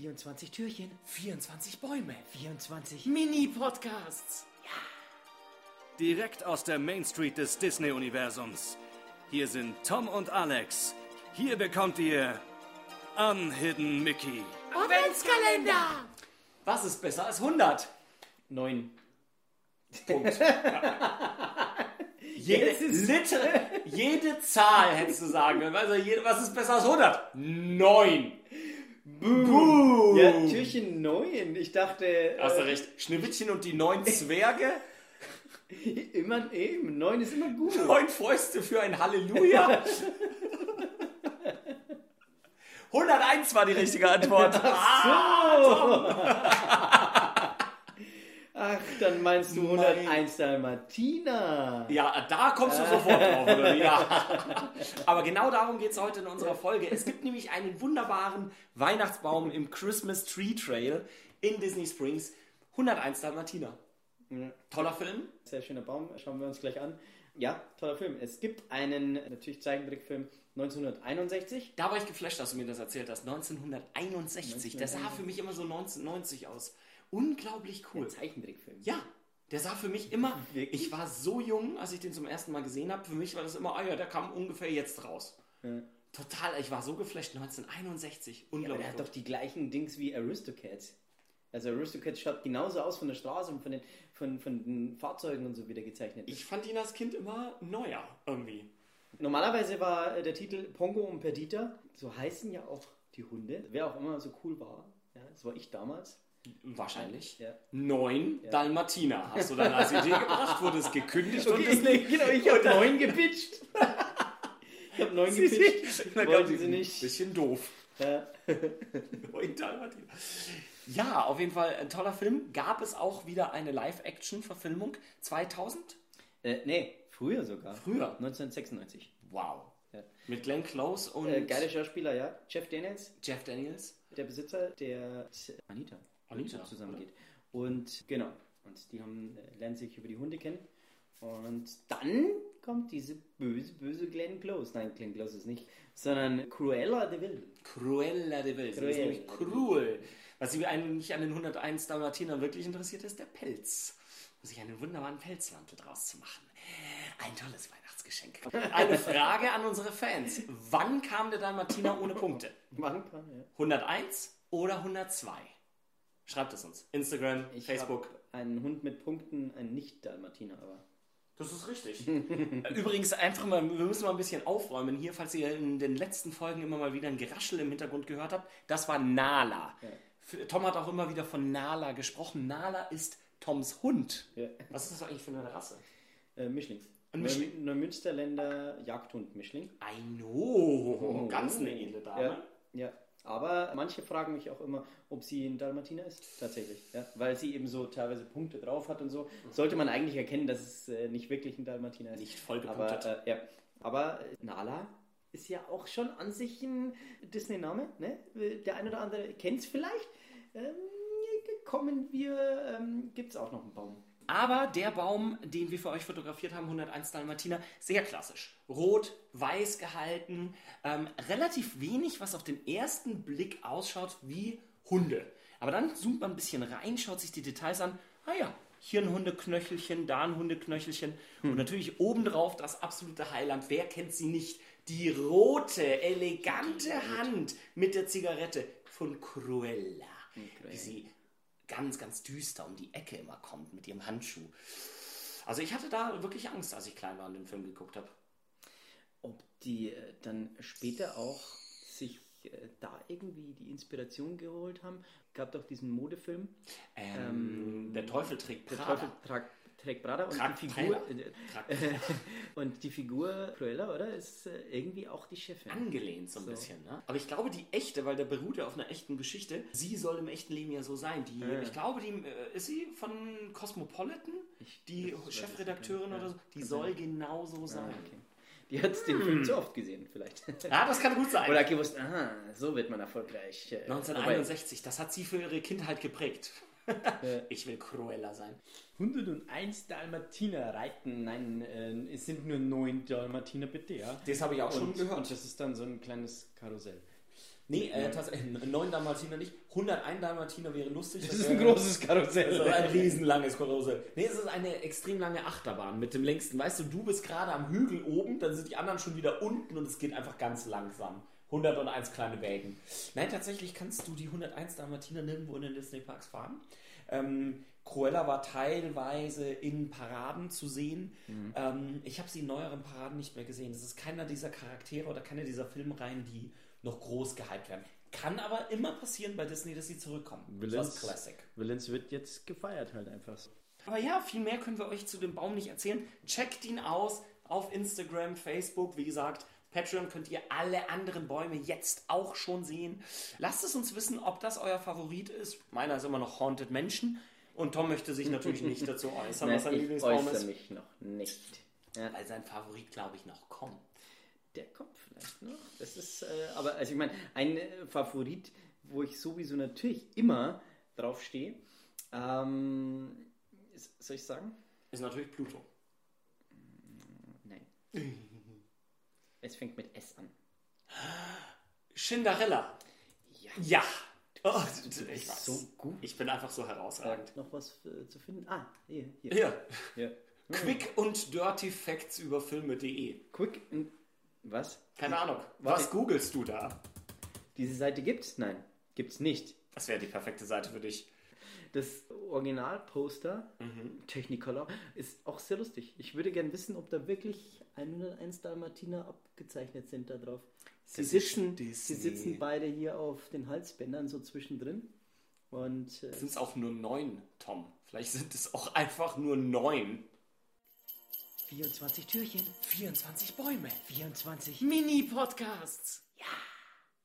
24 Türchen, 24 Bäume. 24 Mini-Podcasts. Direkt aus der Main Street des Disney-Universums. Hier sind Tom und Alex. Hier bekommt ihr Unhidden Mickey. Adventskalender! Was ist besser als 100? 9. Punkt. Jede, liter, jede Zahl hättest du sagen können. Also jede, was ist besser als 100? 9. Buh. Ja, Türchen 9. Ich dachte, Hast du äh, recht. Schneewittchen und die neun Zwerge. immer eben. 9 ist immer gut. Neun Fäuste für ein Halleluja. 101 war die richtige Antwort. Ach, dann meinst du Mein- 101 Dalmatiner. Ja, da kommst du sofort drauf, oder? Ja. Aber genau darum geht es heute in unserer Folge. Es gibt nämlich einen wunderbaren Weihnachtsbaum im Christmas Tree Trail in Disney Springs. 101 Dalmatiner. Toller Film. Sehr schöner Baum, schauen wir uns gleich an. Ja, toller Film. Es gibt einen, natürlich Zeichentrickfilm 1961. Da war ich geflasht, dass du mir das erzählt hast. 1961. Der sah für mich immer so 1990 aus. Unglaublich cool. Zeichentrickfilm. Ja, der sah für mich immer. Wirklich? Ich war so jung, als ich den zum ersten Mal gesehen habe. Für mich war das immer, ah ja, der kam ungefähr jetzt raus. Total, ich war so geflasht. 1961. Ja, aber Unglaublich. der hat doch die gleichen Dings wie Aristocats. Also Aristocats schaut genauso aus von der Straße und von den, von, von den Fahrzeugen und so wieder gezeichnet. ich fand ihn als Kind immer neuer irgendwie. Normalerweise war äh, der Titel Pongo und Perdita. So heißen ja auch die Hunde. Wer auch immer so cool war. Ja, das war ich damals. Wahrscheinlich. Ja. Neun Dalmatiner hast du dann als Idee gebracht, wurde es gekündigt und Okay, es nee, genau, ich habe neun gepitcht. ich habe neun gepitcht. Wollten sie nicht. Bisschen doof. Ja. Neun Dalmatiner. Ja, auf jeden Fall ein toller Film. Gab es auch wieder eine Live-Action-Verfilmung 2000? Äh, nee, früher sogar. Früher. 1996. Wow. Ja. Mit Glenn Close und Äh, geile Schauspieler, ja. Jeff Daniels, Jeff Daniels. der Besitzer, der Anita, Anita, zusammengeht. Und genau. Und die haben, äh, lernen sich über die Hunde kennen. Und dann kommt diese böse, böse Glenn Close. Nein, Glenn Close ist nicht, sondern Cruella de Vil. Cruella de Vil. Sie ist Cruella. nämlich cruel. Was sie eigentlich an den 101 Dalmatinern wirklich interessiert, ist der Pelz. Um sich einen wunderbaren Pelzmantel draus zu machen. Ein tolles Weihnachtsgeschenk. Eine Frage an unsere Fans. Wann kam der Dalmatiner ohne Punkte? Machen kann, ja. 101 oder 102? Schreibt es uns. Instagram, Ich Facebook. einen Hund mit Punkten, ein Nicht-Dalmatiner, aber. Das ist richtig. Übrigens, einfach mal, wir müssen mal ein bisschen aufräumen hier, falls ihr in den letzten Folgen immer mal wieder ein Geraschel im Hintergrund gehört habt. Das war Nala. Für- Tom hat auch immer wieder von Nala gesprochen. Nala ist Toms Hund. Ja. Was ist das eigentlich für eine Rasse? Äh, Mischling. Ein Mischling. Neu- Neumünsterländer Jagdhund-Mischling. I know. Ganz eine edle Dame. Ja, ja. Aber manche fragen mich auch immer, ob sie ein Dalmatiner ist. Tatsächlich. Ja. Weil sie eben so teilweise Punkte drauf hat und so. Sollte man eigentlich erkennen, dass es äh, nicht wirklich ein Dalmatiner ist. Nicht voll Aber, gepunktet. äh, ja. Aber äh, Nala ist ja auch schon an sich ein Disney-Name. Ne? Der ein oder andere kennt es vielleicht. Ähm, kommen wir, ähm, gibt es auch noch einen Baum. Aber der Baum, den wir für euch fotografiert haben, 101 Dalmatiner, sehr klassisch. Rot, weiß gehalten, ähm, relativ wenig, was auf den ersten Blick ausschaut wie Hunde. Aber dann zoomt man ein bisschen rein, schaut sich die Details an. Ah ja, hier ein Hundeknöchelchen, da ein Hundeknöchelchen. Und natürlich obendrauf das absolute Highland. Wer kennt sie nicht? Die rote, elegante Hand mit der Zigarette von Cruella. Wie sie ganz, ganz düster um die Ecke immer kommt mit ihrem Handschuh. Also ich hatte da wirklich Angst, als ich klein war und den Film geguckt habe. Ob die äh, dann später auch sich äh, da irgendwie die Inspiration geholt haben. Gab doch diesen Modefilm. Ähm, der Teufel trägt Der Prada. Teufel tragt, trägt Prada und Tragt die Figur äh, äh, und die Figur Cruella, oder? Ist äh, irgendwie auch die Chefin. Angelehnt so ein So. bisschen, ne? Aber ich glaube, die echte, weil der beruht ja auf einer echten Geschichte, sie soll im echten Leben ja so sein. Die, Ja. Ich glaube, die äh, ist sie von Cosmopolitan, die ich Chefredakteurin nicht, ja. oder so, die soll sein. genau so Ah, sein. okay. Die hat den Film zu oft gesehen, vielleicht. Ja, das kann gut sein. Oder gewusst, aha, so wird man erfolgreich. Äh, 1961, das hat sie für ihre Kindheit geprägt. ich will Cruella sein. 101 Dalmatiner reiten. Nein, äh, es sind nur 9 Dalmatiner bitte, ja. Das habe ich auch schon Und, gehört. und das ist dann so ein kleines Karussell. Nee, äh, tatsächlich, 9 Dalmatiner nicht. 101 Dalmatiner wäre lustig. Das ist ein großes Karussell. Das ist ein riesenlanges Karussell. Nee, es ist eine extrem lange Achterbahn mit dem längsten. Weißt du, du bist gerade am Hügel oben, dann sind die anderen schon wieder unten und es geht einfach ganz langsam. 101 kleine Wägen. Nein, tatsächlich kannst du die 101 Dalmatiner nirgendwo in den Disney Parks fahren. Ähm, Cruella war teilweise in Paraden zu sehen. Ähm, ich habe sie in neueren Paraden nicht mehr gesehen. Das ist keiner dieser Charaktere oder keiner dieser Filmreihen, die noch groß gehypt werden. Kann aber immer passieren bei Disney, dass sie zurückkommen. Das Villains, ist Classic. Villains wird jetzt gefeiert halt einfach so. Aber ja, viel mehr können wir euch zu dem Baum nicht erzählen. Checkt ihn aus auf Instagram, Facebook. Wie gesagt, Patreon könnt ihr alle anderen Bäume jetzt auch schon sehen. Lasst es uns wissen, ob das euer Favorit ist. Meiner ist immer noch Haunted Menschen. Und Tom möchte sich natürlich nicht dazu äußern, was sein Nein, ich Lieblingsbaum äußere ist. mich noch nicht. Ja, Weil sein Favorit, glaube ich, noch kommt. der kommt vielleicht noch. Das ist, äh, aber also ich meine, ein äh, Favorit, wo ich sowieso natürlich immer drauf stehe, ähm, ist, soll ich sagen? Ist natürlich Pluto. Es fängt mit S an. Cinderella. Ja. Ja. Oh, ich weiß. so gut. Ich bin einfach so herausragend. Noch was äh, zu finden? Ah, hier, hier. Hier. hier. Quick und Dirty Facts über Filme.de. Quick. und- Was? Keine Ahnung. Warte. Was googelst du da? Diese Seite gibt's? Nein, gibt's nicht. Das wäre die perfekte Seite für dich. Das Originalposter, Technicolor, ist auch sehr lustig. Ich würde gern wissen, ob da wirklich 101 Dalmatiner abgezeichnet sind da drauf. Sie Das sitzen, sie sitzen beide hier auf den Halsbändern so zwischendrin. Und äh, Sind es auch nur neun, Tom? Vielleicht sind es auch einfach nur neun. 24 Türchen, 24 Bäume. 24 Mini-Podcasts. Ja.